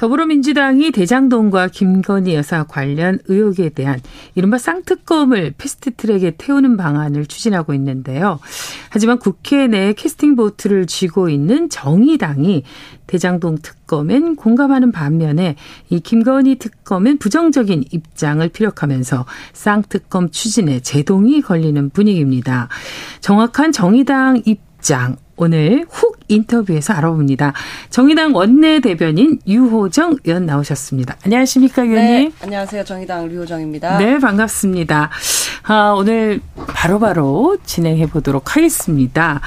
더불어민주당이 대장동과 김건희 여사 관련 의혹에 대한 이른바 쌍특검을 패스트트랙에 태우는 방안을 추진하고 있는데요. 하지만 국회 내 캐스팅 보트를 쥐고 있는 정의당이 대장동 특검엔 공감하는 반면에 이 김건희 특검엔 부정적인 입장을 피력하면서 쌍특검 추진에 제동이 걸리는 분위기입니다. 정확한 정의당 입장 오늘 훅 인터뷰에서 알아봅니다. 정의당 원내대변인 유호정 의원 나오셨습니다. 안녕하십니까, 의원님? 네, 안녕하세요. 정의당 류호정입니다. 네, 반갑습니다. 아, 오늘 바로바로 바로 진행해 보도록 하겠습니다.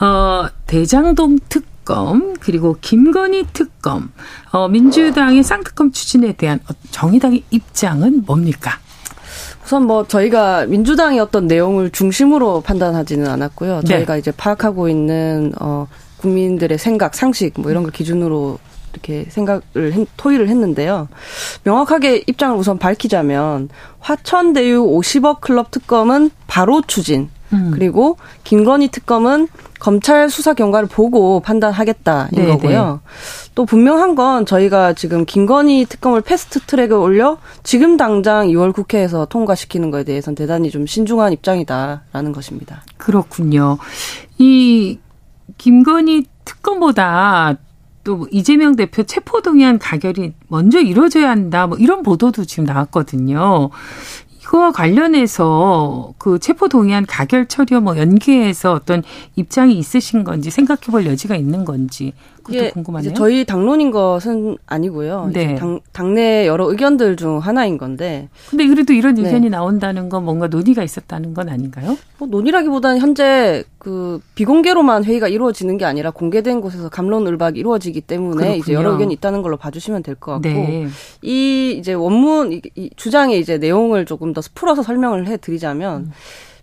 어, 대장동 특검 그리고 김건희 특검 어, 민주당의 쌍특검 추진에 대한 정의당의 입장은 뭡니까? 우선 뭐 저희가 민주당이 어떤 내용을 중심으로 판단하지는 않았고요. 네. 저희가 네. 이제 파악하고 있는 어 국민들의 생각, 상식 뭐 이런 걸 기준으로 이렇게 생각을 했, 토의를 했는데요. 명확하게 입장을 우선 밝히자면 화천대유 50억 클럽 특검은 바로 추진. 음. 그리고 김건희 특검은 검찰 수사 경과를 보고 판단하겠다인 네네. 거고요. 또 분명한 건 저희가 지금 김건희 특검을 패스트 트랙에 올려 지금 당장 2월 국회에서 통과시키는 것에 대해서는 대단히 좀 신중한 입장이다라는 것입니다. 그렇군요. 이 김건희 특검보다 또 이재명 대표 체포동의안 가결이 먼저 이루어져야 한다. 뭐 이런 보도도 지금 나왔거든요. 그와 관련해서 그 체포 동의안 가결 처리와 뭐 연계해서 어떤 입장이 있으신 건지 생각해 볼 여지가 있는 건지 예, 궁금하네요. 저희 당론인 것은 아니고요. 네. 당, 당내 여러 의견들 중 하나인 건데. 근데 그래도 이런 네. 의견이 네. 나온다는 건 뭔가 논의가 있었다는 건 아닌가요? 뭐 논의라기보다는 현재 그 비공개로만 회의가 이루어지는 게 아니라 공개된 곳에서 감론을박이 이루어지기 때문에 그렇군요. 이제 여러 의견이 있다는 걸로 봐주시면 될 것 같고 네. 이 이제 원문 이, 이 주장의 이제 내용을 조금 더 풀어서 설명을 해드리자면. 음.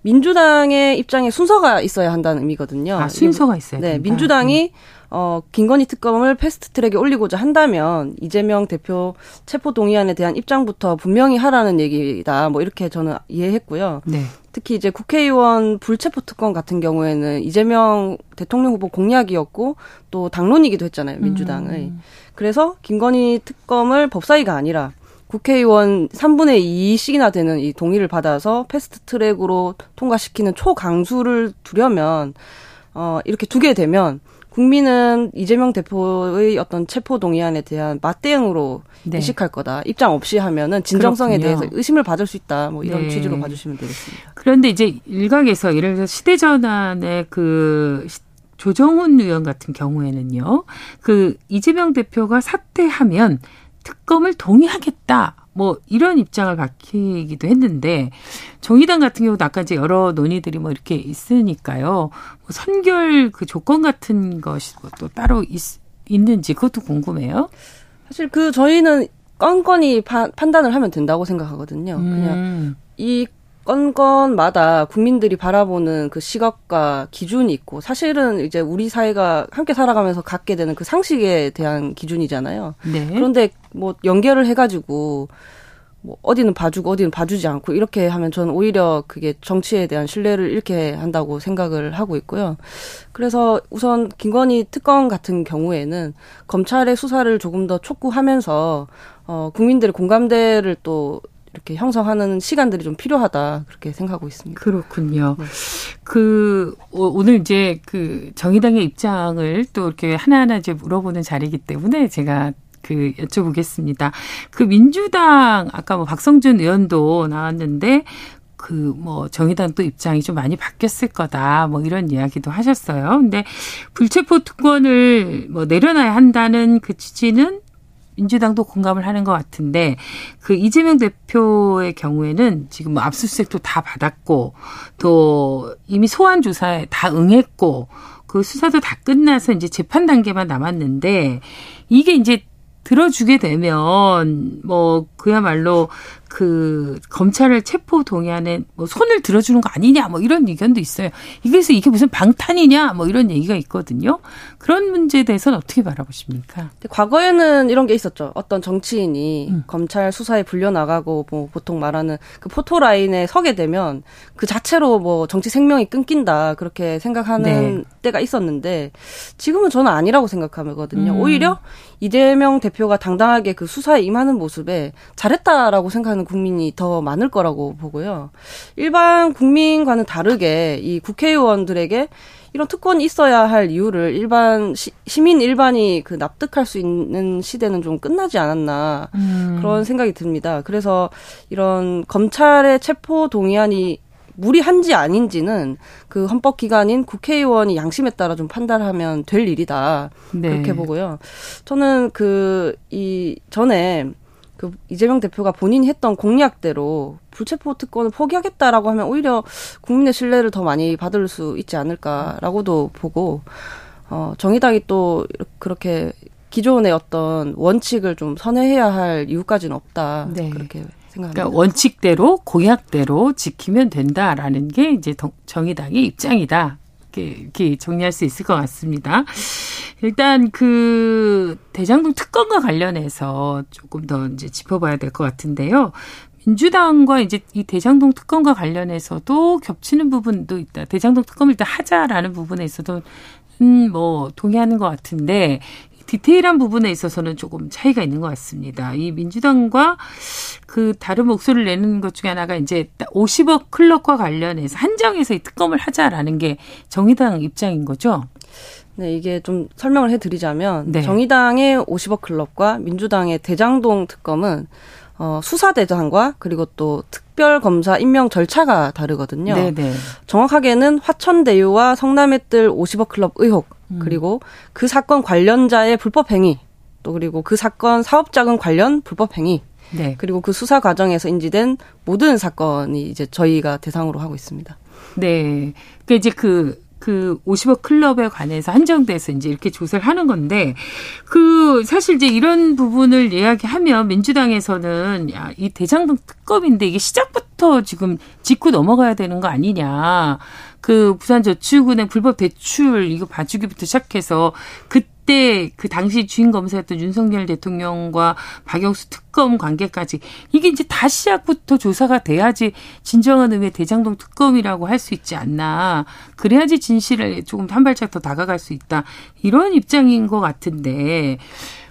민주당의 입장에 순서가 있어야 한다는 의미거든요. 아, 순서가 있어요. 네. 민주당이 음. 어, 김건희 특검을 패스트 트랙에 올리고자 한다면 이재명 대표 체포 동의안에 대한 입장부터 분명히 하라는 얘기다. 뭐 이렇게 저는 이해했고요. 네. 특히 이제 국회의원 불체포 특검 같은 경우에는 이재명 대통령 후보 공약이었고 또 당론이기도 했잖아요, 민주당의. 음. 그래서 김건희 특검을 법사위가 아니라 국회의원 3분의 2씩이나 되는 이 동의를 받아서 패스트 트랙으로 통과시키는 초강수를 두려면 어 이렇게 두게 되면 국민은 이재명 대표의 어떤 체포 동의안에 대한 맞대응으로 네. 인식할 거다. 입장 없이 하면은 진정성에 그렇군요. 대해서 의심을 받을 수 있다. 뭐 이런 네. 취지로 봐주시면 되겠습니다. 그런데 이제 일각에서 예를 들어 시대 전환의 그 조정훈 의원 같은 경우에는요. 그 이재명 대표가 사퇴하면 특검을 동의하겠다. 뭐 이런 입장을 밝히기도 했는데 정의당 같은 경우도 아까 이제 여러 논의들이 뭐 이렇게 있으니까요. 뭐 선결 그 조건 같은 것이 뭐또 따로 있, 있는지 그것도 궁금해요. 사실 그 저희는 건건이 파, 판단을 하면 된다고 생각하거든요. 음. 그냥 이 건건마다 국민들이 바라보는 그 시각과 기준이 있고 사실은 이제 우리 사회가 함께 살아가면서 갖게 되는 그 상식에 대한 기준이잖아요. 네. 그런데 뭐 연결을 해가지고 뭐 어디는 봐주고 어디는 봐주지 않고 이렇게 하면 저는 오히려 그게 정치에 대한 신뢰를 잃게 한다고 생각을 하고 있고요. 그래서 우선 김건희 특검 같은 경우에는 검찰의 수사를 조금 더 촉구하면서 어 국민들의 공감대를 또 이렇게 형성하는 시간들이 좀 필요하다 그렇게 생각하고 있습니다. 그렇군요. 네. 그 오늘 이제 그 정의당의 입장을 또 이렇게 하나하나 이제 물어보는 자리이기 때문에 제가 그 여쭤보겠습니다. 그 민주당 아까 뭐 박성준 의원도 나왔는데 그뭐 정의당 또 입장이 좀 많이 바뀌었을 거다 뭐 이런 이야기도 하셨어요. 근데 불체포 특권을 뭐 내려놔야 한다는 그 취지는 민주당도 공감을 하는 것 같은데 그 이재명 대표의 경우에는 지금 뭐 압수수색도 다 받았고 또 이미 소환 조사에 다 응했고 그 수사도 다 끝나서 이제 재판 단계만 남았는데 이게 이제 들어주게 되면 뭐 그야말로 그 검찰을 체포 동의안에 뭐 손을 들어주는 거 아니냐 뭐 이런 의견도 있어요. 이래서 이게 무슨 방탄이냐 뭐 이런 얘기가 있거든요. 그런 문제에 대해서는 어떻게 바라보십니까? 과거에는 이런 게 있었죠. 어떤 정치인이 음. 검찰 수사에 불려 나가고 뭐 보통 말하는 그 포토 라인에 서게 되면 그 자체로 뭐 정치 생명이 끊긴다 그렇게 생각하는 네. 때가 있었는데 지금은 저는 아니라고 생각하거든요. 음. 오히려 이재명 대표가 당당하게 그 수사에 임하는 모습에 잘했다라고 생각하는 국민이 더 많을 거라고 보고요. 일반 국민과는 다르게 이 국회의원들에게 이런 특권이 있어야 할 이유를 일반 시, 민 일반이 그 납득할 수 있는 시대는 좀 끝나지 않았나 음. 그런 생각이 듭니다. 그래서 이런 검찰의 체포 동의안이 무리한지 아닌지는 그 헌법 기관인 국회의원이 양심에 따라 좀 판단하면 될 일이다. 네. 그렇게 보고요. 저는 그, 이, 전에 그 이재명 대표가 본인이 했던 공약대로 불체포 특권을 포기하겠다라고 하면 오히려 국민의 신뢰를 더 많이 받을 수 있지 않을까라고도 보고, 어, 정의당이 또 그렇게 기존의 어떤 원칙을 좀 선회해야 할 이유까지는 없다. 네. 그렇게 생각합니다. 그러니까 원칙대로 공약대로 지키면 된다라는 게 이제 정의당의 입장이다. 이렇게 정리할 수 있을 것 같습니다. 일단 그 대장동 특검과 관련해서 조금 더 이제 짚어봐야 될 것 같은데요. 민주당과 이제 이 대장동 특검과 관련해서도 겹치는 부분도 있다. 대장동 특검을 일단 하자라는 부분에 있어도 음, 뭐 동의하는 것 같은데 디테일한 부분에 있어서는 조금 차이가 있는 것 같습니다. 이 민주당과 그 다른 목소리를 내는 것 중에 하나가 이제 50억 클럽과 관련해서 한정해서 이 특검을 하자라는 게 정의당 입장인 거죠. 네, 이게 좀 설명을 해드리자면 네. 정의당의 50억 클럽과 민주당의 대장동 특검은 어, 수사대장과 그리고 또 특별검사 임명 절차가 다르거든요. 네네. 네. 정확하게는 화천대유와 성남의 뜰 50억 클럽 의혹 음. 그리고 그 사건 관련자의 불법 행위 또 그리고 그 사건 사업자금 관련 불법 행위 네. 그리고 그 수사 과정에서 인지된 모든 사건이 이제 저희가 대상으로 하고 있습니다. 네. 그 이제 그 그 50억 클럽에 관해서 한정돼서 이제 이렇게 조사를 하는 건데 그 사실 이제 이런 부분을 이야기하면 민주당에서는 야, 이 대장동 특검인데 이게 시작부터 지금 짚고 넘어가야 되는 거 아니냐. 그 부산저축은행 불법 대출 이거 봐주기부터 시작해서 그 그때 그 당시 주인 검사였던 윤석열 대통령과 박영수 특검 관계까지 이게 이제 다 시작부터 조사가 돼야지 진정한 의미의 대장동 특검이라고 할 수 있지 않나. 그래야지 진실을 조금 한 발짝 더 다가갈 수 있다. 이런 입장인 것 같은데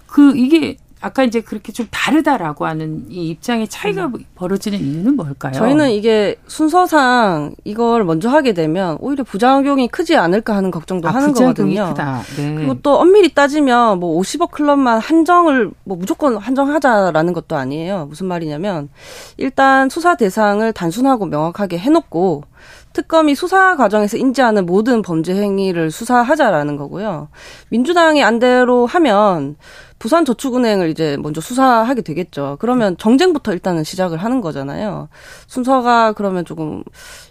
그 이게 아까 이제 그렇게 좀 다르다라고 하는 이 입장의 차이가 음. 벌어지는 이유는 뭘까요? 저희는 이게 순서상 이걸 먼저 하게 되면 오히려 부작용이 크지 않을까 하는 걱정도 아, 하는 거거든요. 크다. 네. 그리고 또 엄밀히 따지면 뭐 50억 클럽만 한정을 뭐 무조건 한정하자라는 것도 아니에요. 무슨 말이냐면 일단 수사 대상을 단순하고 명확하게 해놓고 특검이 수사 과정에서 인지하는 모든 범죄 행위를 수사하자라는 거고요. 민주당이 안대로 하면 부산저축은행을 이제 먼저 수사하게 되겠죠. 그러면 정쟁부터 일단은 시작을 하는 거잖아요. 순서가 그러면 조금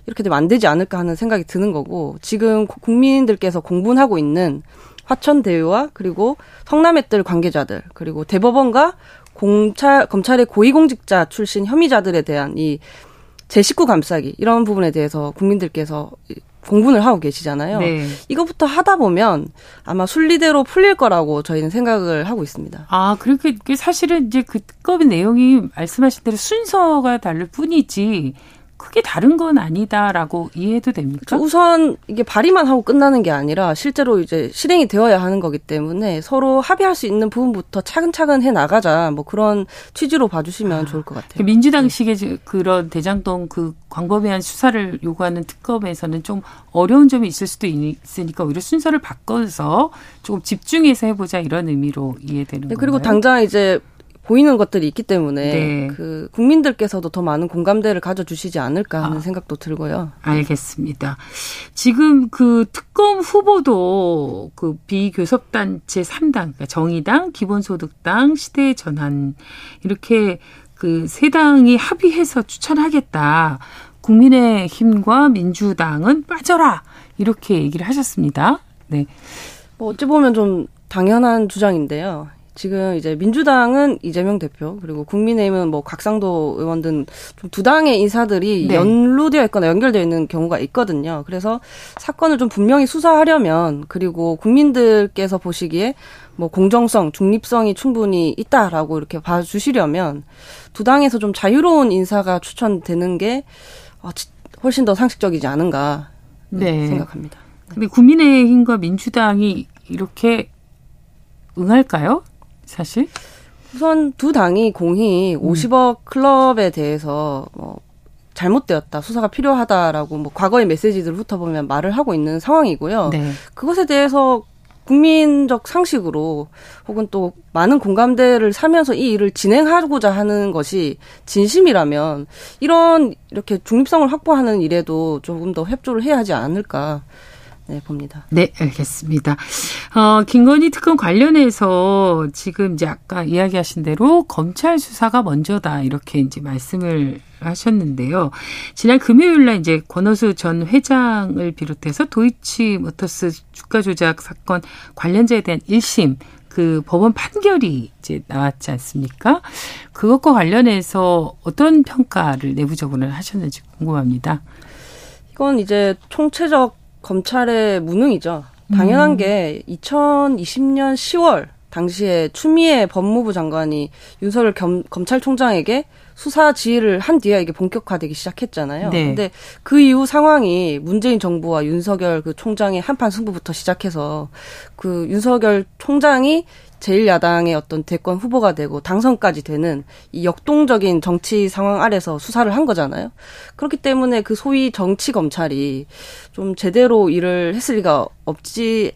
이렇게 되면 안 되지 않을까 하는 생각이 드는 거고 지금 국민들께서 공분하고 있는 화천대유와 그리고 성남의뜰 관계자들 그리고 대법원과 공찰 검찰의 고위공직자 출신 혐의자들에 대한 이 제 식구 감싸기 이런 부분에 대해서 국민들께서 공분을 하고 계시잖아요. 네. 이것부터 하다 보면 아마 순리대로 풀릴 거라고 저희는 생각을 하고 있습니다. 아, 그렇게 사실은 이제 그 특검의 내용이 말씀하신 대로 순서가 다를 뿐이지 크게 다른 건 아니다라고 이해해도 됩니까? 우선 이게 발의만 하고 끝나는 게 아니라 실제로 이제 실행이 되어야 하는 거기 때문에 서로 합의할 수 있는 부분부터 차근차근 해 나가자 뭐 그런 취지로 봐주시면 아, 좋을 것 같아요. 그 민주당식의 네. 그런 대장동 그 광범위한 수사를 요구하는 특검에서는 좀 어려운 점이 있을 수도 있으니까 오히려 순서를 바꿔서 조금 집중해서 해보자 이런 의미로 이해되는 네, 그리고 당장 이제 보이는 것들이 있기 때문에 네. 그 국민들께서도 더 많은 공감대를 가져주시지 않을까 하는 아, 생각도 들고요. 알겠습니다. 지금 그 특검 후보도 그 비교섭단체 3당, 그러니까 정의당, 기본소득당, 시대 전환 이렇게 그 세 당이 합의해서 추천하겠다. 국민의힘과 민주당은 빠져라 이렇게 얘기를 하셨습니다. 네. 뭐 어찌 보면 좀 당연한 주장인데요. 지금 이제 민주당은 이재명 대표 그리고 국민의힘은 뭐 곽상도 의원 등 좀 두 당의 인사들이 네. 연루되어 있거나 연결되어 있는 경우가 있거든요. 그래서 사건을 좀 분명히 수사하려면 그리고 국민들께서 보시기에 뭐 공정성, 중립성이 충분히 있다라고 이렇게 봐주시려면 두 당에서 좀 자유로운 인사가 추천되는 게 어, 훨씬 더 상식적이지 않은가 네. 생각합니다. 근데 국민의힘과 민주당이 이렇게 응할까요? 사실? 우선 두 당이 공히 50억 음. 클럽에 대해서 뭐 잘못되었다, 수사가 필요하다라고 뭐 과거의 메시지들을 훑어보면 말을 하고 있는 상황이고요. 네. 그것에 대해서 국민적 상식으로 혹은 또 많은 공감대를 사면서 이 일을 진행하고자 하는 것이 진심이라면 이런 이렇게 중립성을 확보하는 일에도 조금 더 협조를 해야 하지 않을까 네, 봅니다. 네, 알겠습니다. 어, 김건희 특검 관련해서 지금 이제 아까 이야기하신 대로 검찰 수사가 먼저다 이렇게 이제 말씀을 하셨는데요. 지난 금요일 날 이제 권오수 전 회장을 비롯해서 도이치 모터스 주가 조작 사건 관련자에 대한 1심 그 법원 판결이 이제 나왔지 않습니까? 그것과 관련해서 어떤 평가를 내부적으로 하셨는지 궁금합니다. 이건 이제 총체적 검찰의 무능이죠. 당연한 음. 게 2020년 10월 당시에 추미애 법무부 장관이 윤석열 겸, 검찰총장에게 수사 지휘를 한 뒤에 이게 본격화되기 시작했잖아요. 네. 근데 그 이후 상황이 문재인 정부와 윤석열 그 총장의 한판 승부부터 시작해서 그 윤석열 총장이 제1야당의 어떤 대권 후보가 되고 당선까지 되는 이 역동적인 정치 상황 아래서 수사를 한 거잖아요. 그렇기 때문에 그 소위 정치 검찰이 좀 제대로 일을 했을 리가 없지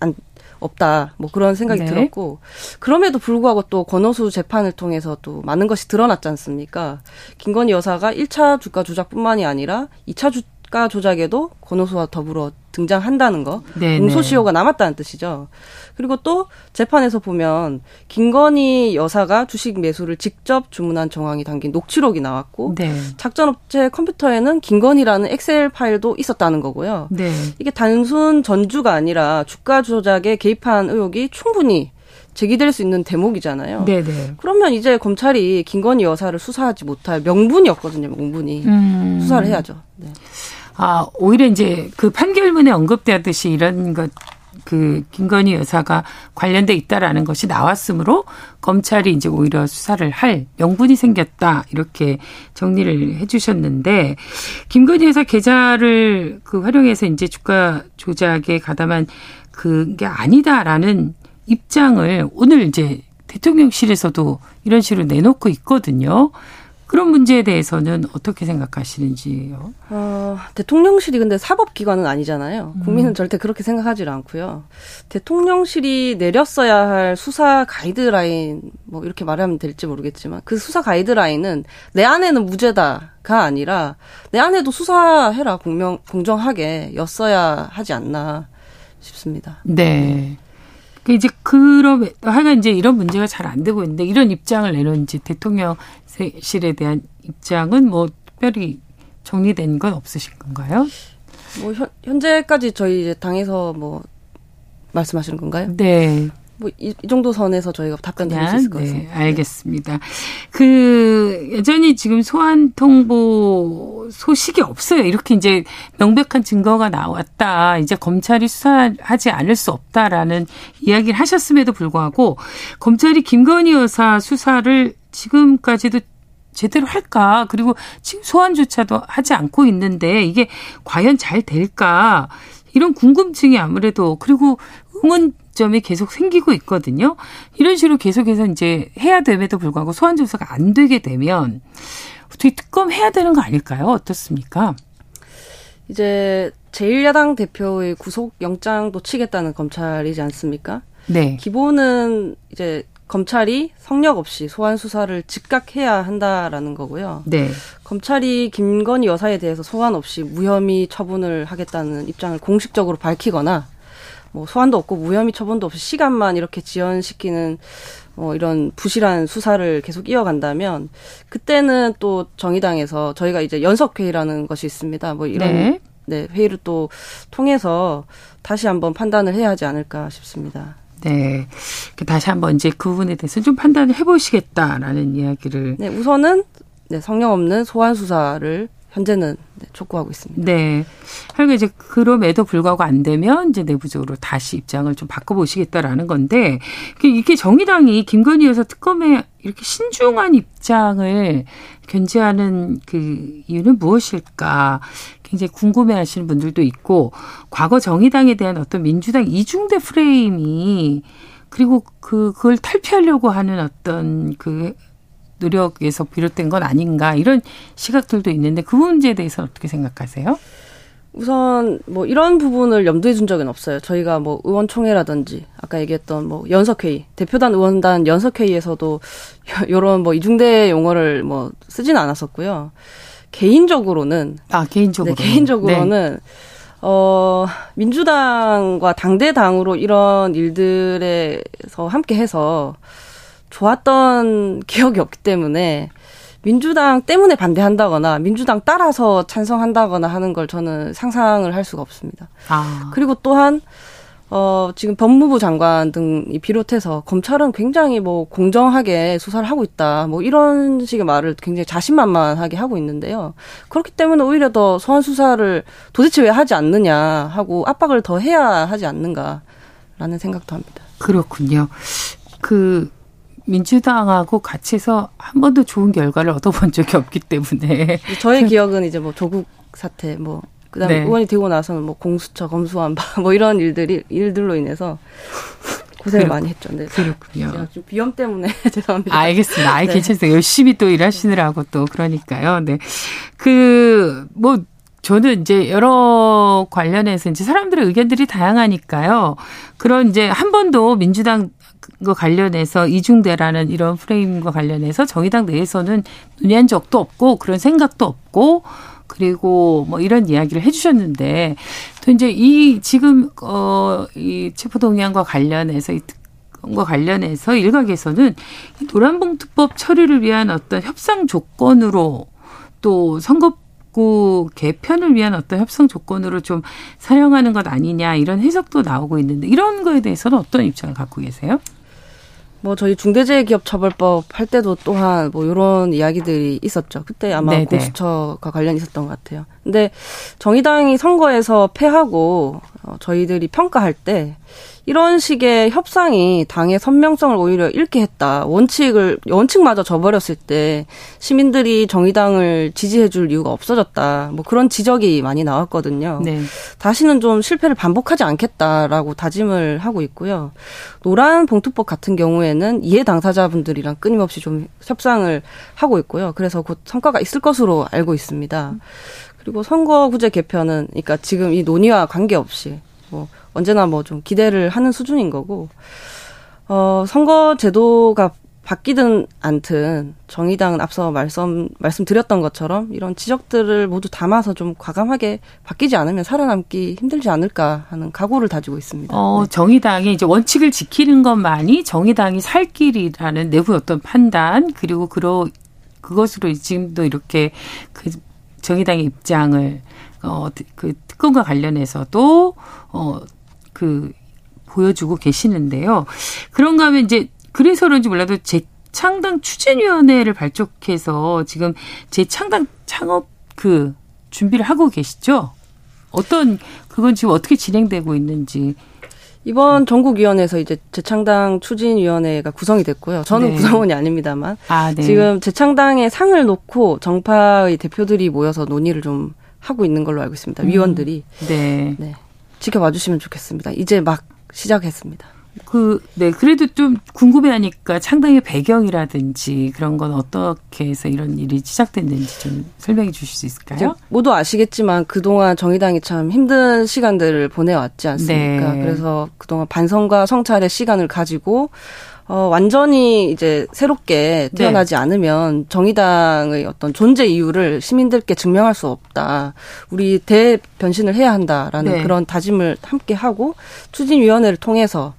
않, 없다. 뭐 그런 생각이 네. 들었고 그럼에도 불구하고 또 권오수 재판을 통해서 또 많은 것이 드러났지 않습니까? 김건희 여사가 1차 주가 조작뿐만이 아니라 2차 주가 조작에도 권오수와 더불어 등장한다는 거. 네, 공소시효가 남았다는 뜻이죠. 그리고 또 재판에서 보면 김건희 여사가 주식 매수를 직접 주문한 정황이 담긴 녹취록이 나왔고 네. 작전업체 컴퓨터에는 김건희라는 엑셀 파일도 있었다는 거고요. 네. 이게 단순 전주가 아니라 주가 조작에 개입한 의혹이 충분히 제기될 수 있는 대목이잖아요. 네네. 네. 그러면 이제 검찰이 김건희 여사를 수사하지 못할 명분이 없거든요. 명분이 음. 수사를 해야죠. 네. 아 오히려 이제 그 판결문에 언급되었듯이 이런 것 그 김건희 여사가 관련돼 있다라는 것이 나왔으므로 검찰이 이제 오히려 수사를 할 명분이 생겼다 이렇게 정리를 해주셨는데 김건희 여사 계좌를 그 활용해서 이제 주가 조작에 가담한 그게 아니다라는 입장을 오늘 이제 대통령실에서도 이런 식으로 내놓고 있거든요. 그런 문제에 대해서는 어떻게 생각하시는지요? 어, 대통령실이 근데 사법기관은 아니잖아요. 음. 국민은 절대 그렇게 생각하지 않고요. 대통령실이 내렸어야 할 수사 가이드라인, 뭐 이렇게 말하면 될지 모르겠지만 그 수사 가이드라인은 내 안에는 무죄다가 아니라 내 안에도 수사해라 공명, 공정하게 였어야 하지 않나 싶습니다. 네. 그 이제 그럼 하여간 이제 이런 문제가 잘 안 되고 있는데 이런 입장을 내놓은 이제 대통령 실에 대한 입장은 뭐 특별히 정리된 건 없으신 건가요? 뭐 현, 현재까지 저희 이제 당에서 뭐 말씀하시는 건가요? 네. 뭐, 이, 이 정도 선에서 저희가 답변 드릴 수 있을 것 네, 같습니다. 네, 알겠습니다. 그, 여전히 지금 소환 통보 소식이 없어요. 이렇게 이제 명백한 증거가 나왔다. 이제 검찰이 수사하지 않을 수 없다라는 이야기를 하셨음에도 불구하고 검찰이 김건희 여사 수사를 지금까지도 제대로 할까? 그리고 지금 소환조차도 하지 않고 있는데 이게 과연 잘 될까? 이런 궁금증이 아무래도 그리고 의문 점이 계속 생기고 있거든요. 이런 식으로 계속해서 이제 해야 됨에도 불구하고 소환 조사가 안 되게 되면 어떻게 특검 해야 되는 거 아닐까요? 어떻습니까? 이제 제1야당 대표의 구속 영장도 치겠다는 검찰이지 않습니까? 네. 기본은 이제 검찰이 성력 없이 소환 수사를 즉각해야 한다라는 거고요. 네. 검찰이 김건희 여사에 대해서 소환 없이 무혐의 처분을 하겠다는 입장을 공식적으로 밝히거나 뭐 소환도 없고 무혐의 처분도 없이 시간만 이렇게 지연시키는 뭐 이런 부실한 수사를 계속 이어간다면 그때는 또 정의당에서 저희가 이제 연석 회의라는 것이 있습니다. 뭐 이런 네. 네, 회의를 또 통해서 다시 한번 판단을 해야 하지 않을까 싶습니다. 네. 다시 한번 이제 그 부분에 대해서 좀 판단을 해보시겠다라는 이야기를. 네, 우선은 네, 성령 없는 소환 수사를 현재는 네, 촉구하고 있습니다. 네. 하여간 이제 그럼에도 불구하고 안 되면 이제 내부적으로 다시 입장을 좀 바꿔보시겠다라는 건데 이게 정의당이 김건희 여사 특검에 이렇게 신중한 입장을 견지하는 그 이유는 무엇일까 굉장히 궁금해 하시는 분들도 있고 과거 정의당에 대한 어떤 민주당 이중대 프레임이 그리고 그 그걸 탈피하려고 하는 어떤 그 노력에서 비롯된 건 아닌가 이런 시각들도 있는데 그 문제에 대해서 어떻게 생각하세요? 우선 뭐 이런 부분을 염두에 둔 적은 없어요. 저희가 뭐 의원총회라든지 아까 얘기했던 뭐 연석회의, 대표단 의원단 연석회의에서도 이런 뭐 이중대 용어를 뭐 쓰지는 않았었고요. 개인적으로는 아 개인적으로 네, 개인적으로는 네. 어 민주당과 당대 당으로 이런 일들에서 함께해서 좋았던 기억이 없기 때문에 민주당 때문에 반대한다거나 민주당 따라서 찬성한다거나 하는 걸 저는 상상을 할 수가 없습니다. 아. 그리고 또한 어, 지금 법무부 장관 등이 비롯해서 검찰은 굉장히 뭐 공정하게 수사를 하고 있다. 뭐 이런 식의 말을 굉장히 자신만만하게 하고 있는데요. 그렇기 때문에 오히려 더 소환 수사를 도대체 왜 하지 않느냐 하고 압박을 더 해야 하지 않는가라는 생각도 합니다. 그렇군요. 그 민주당하고 같이 해서 한 번도 좋은 결과를 얻어본 적이 없기 때문에 저의 기억은 이제 뭐 조국 사태 뭐 그다음에 네. 의원이 되고 나서는 뭐 공수처 검수완박 뭐 이런 일들이 일들로 인해서 고생을 그렇, 많이 했죠. 네. 그렇군요. 제가 좀 비염 때문에 죄송합니다. 알겠습니다. 아, 네. 괜찮습니다. 열심히 또 일하시느라고 또 그러니까요. 네. 그, 뭐, 저는 이제 여러 관련해서 이제 사람들의 의견들이 다양하니까요. 그런 이제 한 번도 민주당 거 관련해서 이중대라는 이런 프레임과 관련해서 정의당 내에서는 논의한 적도 없고 그런 생각도 없고 그리고 뭐 이런 이야기를 해주셨는데 또 이제 이 지금 어이 체포동의안과 관련해서 이 특검과 관련해서 일각에서는 노란봉투법 처리를 위한 어떤 협상 조건으로 또 선거 구 개편을 위한 어떤 협상 조건으로 좀 사용하는 것 아니냐 이런 해석도 나오고 있는데 이런 거에 대해서는 어떤 입장을 갖고 계세요? 뭐 저희 중대재해기업처벌법 할 때도 또한 뭐 이런 이야기들이 있었죠. 그때 아마 네네. 공수처가 관련이 있었던 것 같아요. 근데 정의당이 선거에서 패하고 어, 저희들이 평가할 때 이런 식의 협상이 당의 선명성을 오히려 잃게 했다. 원칙을 원칙마저 저버렸을 때 시민들이 정의당을 지지해 줄 이유가 없어졌다. 뭐 그런 지적이 많이 나왔거든요. 네. 다시는 좀 실패를 반복하지 않겠다라고 다짐을 하고 있고요. 노란 봉투법 같은 경우에는 이해 당사자분들이랑 끊임없이 좀 협상을 하고 있고요. 그래서 곧 성과가 있을 것으로 알고 있습니다. 그리고 선거구제 개편은 그러니까 지금 이 논의와 관계없이 뭐 언제나 뭐 좀 기대를 하는 수준인 거고 어 선거 제도가 바뀌든 않든 정의당은 앞서 말씀 말씀드렸던 것처럼 이런 지적들을 모두 담아서 좀 과감하게 바뀌지 않으면 살아남기 힘들지 않을까 하는 각오를 다지고 있습니다. 어, 네. 정의당이 이제 원칙을 지키는 것만이 정의당이 살 길이라는 내부 어떤 판단 그리고 그러 그것으로 지금도 이렇게 그 정의당의 입장을 어, 그 특검과 관련해서도 어, 그 보여주고 계시는데요. 그런가 하면 이제 그래서 그런지 몰라도 재창당 추진위원회를 발족해서 지금 재창당 창업 그 준비를 하고 계시죠? 어떤 그건 지금 어떻게 진행되고 있는지 이번 전국위원회에서 이제 재창당 추진위원회가 구성이 됐고요. 저는 네. 구성원이 아닙니다만 아, 네. 지금 재창당의 상을 놓고 정파의 대표들이 모여서 논의를 좀 하고 있는 걸로 알고 있습니다. 음. 위원들이 네. 네. 지켜봐 주시면 좋겠습니다. 이제 막 시작했습니다. 그, 네. 그래도 좀 궁금해 하니까 창당의 배경이라든지 그런 건 어떻게 해서 이런 일이 시작됐는지 좀 설명해 주실 수 있을까요? 모두 아시겠지만 그동안 정의당이 참 힘든 시간들을 보내왔지 않습니까? 네. 그래서 그동안 반성과 성찰의 시간을 가지고 어, 완전히 이제 새롭게 네. 태어나지 네. 않으면 정의당의 어떤 존재 이유를 시민들께 증명할 수 없다. 우리 대변신을 해야 한다라는 네. 그런 다짐을 함께 하고 추진위원회를 통해서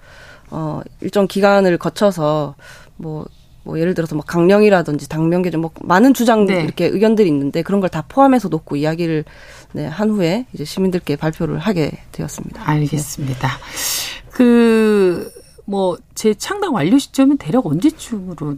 어, 일정 기간을 거쳐서 뭐, 뭐 예를 들어서 뭐 강령이라든지 당명 개정 뭐 많은 주장 네. 이렇게 의견들이 있는데 그런 걸 다 포함해서 놓고 이야기를 네, 한 후에 이제 시민들께 발표를 하게 되었습니다. 알겠습니다. 네. 그뭐 재창당 완료 시점은 대략 언제쯤으로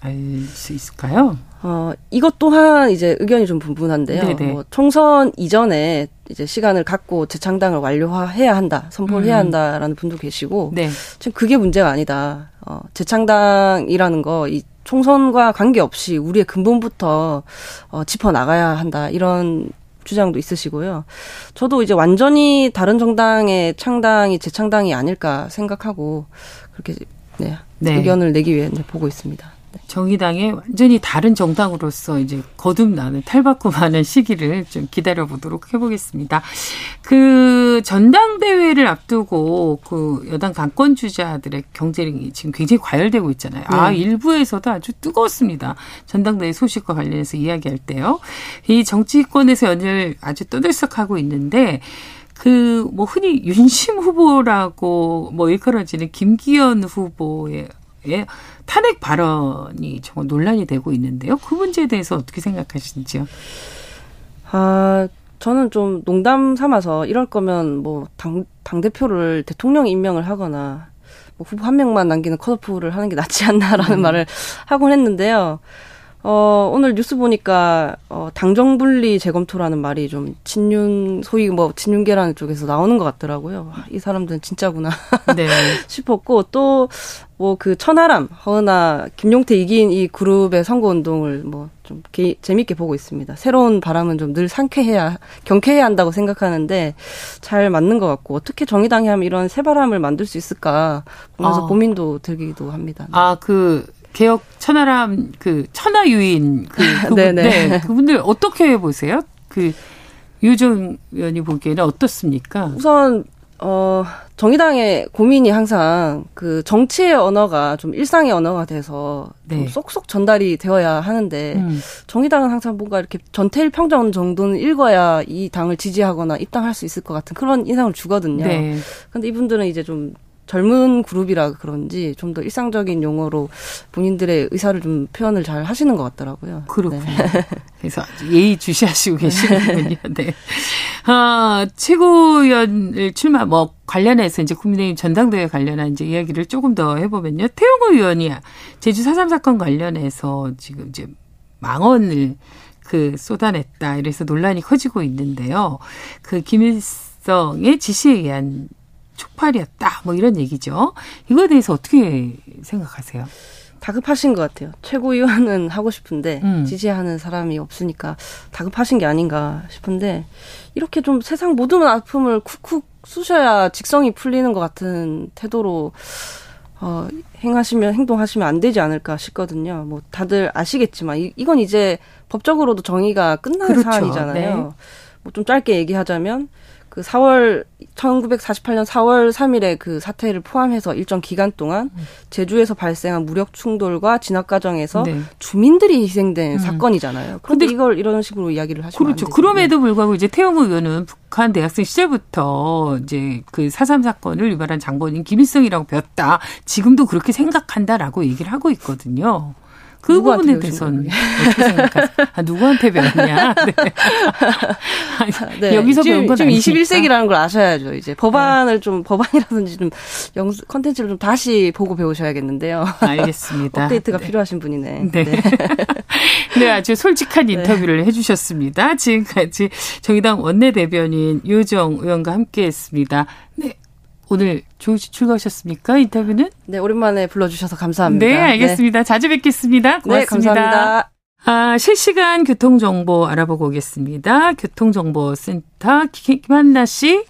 알 수 있을까요? 어, 이것 또한 이제 의견이 좀 분분한데요. 뭐 총선 이전에 이제 시간을 갖고 재창당을 완료해야 한다, 선포를 음. 해야 한다라는 분도 계시고, 네. 지금 그게 문제가 아니다. 어, 재창당이라는 거, 이 총선과 관계없이 우리의 근본부터 어, 짚어 나가야 한다. 이런 주장도 있으시고요. 저도 이제 완전히 다른 정당의 창당이 재창당이 아닐까 생각하고 그렇게 네, 네. 의견을 내기 위해 보고 있습니다. 정의당의 완전히 다른 정당으로서 이제 거듭나는 탈바꿈하는 시기를 좀 기다려 보도록 해보겠습니다. 그 전당대회를 앞두고 그 여당 강권 주자들의 경쟁이 지금 굉장히 과열되고 있잖아요. 아, 네. 아 일부에서도 아주 뜨거웠습니다. 전당대회 소식과 관련해서 이야기할 때요. 이 정치권에서 연일 아주 떠들썩하고 있는데 그 뭐 흔히 윤심 후보라고 뭐 일컬어지는 김기현 후보의 탄핵 발언이 정말 논란이 되고 있는데요. 그 문제에 대해서 어떻게 생각하시는지요? 아, 저는 좀 농담 삼아서 이럴 거면 뭐 당, 당대표를 대통령 임명을 하거나 뭐 후보 한 명만 남기는 컷오프를 하는 게 낫지 않나라는 음. 말을 하곤 했는데요. 어, 오늘 뉴스 보니까, 어, 당정 분리 재검토라는 말이 좀 친윤, 소위 뭐, 친윤계라는 쪽에서 나오는 것 같더라고요. 아, 이 사람들은 진짜구나. 네. 싶었고, 또, 뭐, 그, 천하람, 허은아, 김용태 이긴 이 그룹의 선거운동을 뭐, 좀, 게, 재밌게 보고 있습니다. 새로운 바람은 좀 늘 상쾌해야, 경쾌해야 한다고 생각하는데, 잘 맞는 것 같고, 어떻게 정의당이 하면 이런 새 바람을 만들 수 있을까, 보면서 아. 고민도 들기도 합니다. 아, 그, 개혁 천하람 그 천하유인 그 그분, 네, 그분들 어떻게 보세요? 그 유정 의원이 보기에는 어떻습니까? 우선 어 정의당의 고민이 항상 그 정치의 언어가 좀 일상의 언어가 돼서 네. 좀 쏙쏙 전달이 되어야 하는데 음. 정의당은 항상 뭔가 이렇게 전태일 평정 정도는 읽어야 이 당을 지지하거나 입당할 수 있을 것 같은 그런 인상을 주거든요. 네. 근데 이분들은 이제 좀 젊은 그룹이라 그런지 좀 더 일상적인 용어로 본인들의 의사를 좀 표현을 잘 하시는 것 같더라고요. 그렇군요. 네. 그래서 예의 주시하시고 계시는군요. 네. 아, 최고위원을 출마 뭐 관련해서 이제 국민의힘 전당대회 관련한 이제 이야기를 조금 더 해보면요. 태용호 의원이 제주 4.3 사건 관련해서 지금 이제 망언을 그 쏟아냈다. 이래서 논란이 커지고 있는데요. 그 김일성의 지시에 의한 촉발이었다. 뭐 이런 얘기죠. 이거에 대해서 어떻게 생각하세요? 다급하신 것 같아요. 최고위원은 하고 싶은데 음. 지지하는 사람이 없으니까 다급하신 게 아닌가 싶은데 이렇게 좀 세상 모든 아픔을 쿡쿡 쑤셔야 직성이 풀리는 것 같은 태도로 어, 행하시면 행동하시면 안 되지 않을까 싶거든요. 뭐 다들 아시겠지만 이, 이건 이제 법적으로도 정의가 끝난 그렇죠. 사안이잖아요. 네. 뭐좀 짧게 얘기하자면 그 4월 1948년 4월 3일에 그 사태를 포함해서 일정 기간 동안 제주에서 발생한 무력 충돌과 진압 과정에서 네. 주민들이 희생된 음. 사건이잖아요. 그런데 이걸 이런 식으로 이야기를 하시면 그렇죠. 그럼에도 불구하고 이제 태영 의원은 북한 대학생 시절부터 이제 그 사삼 사건을 유발한 장본인 김일성이라고 배웠다. 지금도 그렇게 생각한다라고 얘기를 하고 있거든요. 그 부분에 대해서는 어떻게 생각하세요? 아, 누구한테 배웠냐? 네. 아니, 네. 여기서 배운 건 지금 21세기라는 걸 아셔야죠. 이제 법안을 네. 좀 법안이라든지 좀 영수 컨텐츠를 좀 다시 보고 배우셔야겠는데요. 알겠습니다. 업데이트가 네. 필요하신 분이네. 네. 네. 네, 아주 솔직한 네. 인터뷰를 해주셨습니다. 지금까지 정의당 원내대변인 유정 의원과 함께했습니다. 네. 오늘 조우씨 출가하셨습니까? 인터뷰는? 네, 오랜만에 불러주셔서 감사합니다. 네, 알겠습니다. 네. 자주 뵙겠습니다. 고맙습니다. 네, 감사합니다. 아, 실시간 교통정보 알아보고 오겠습니다. 교통정보센터 김한나 씨.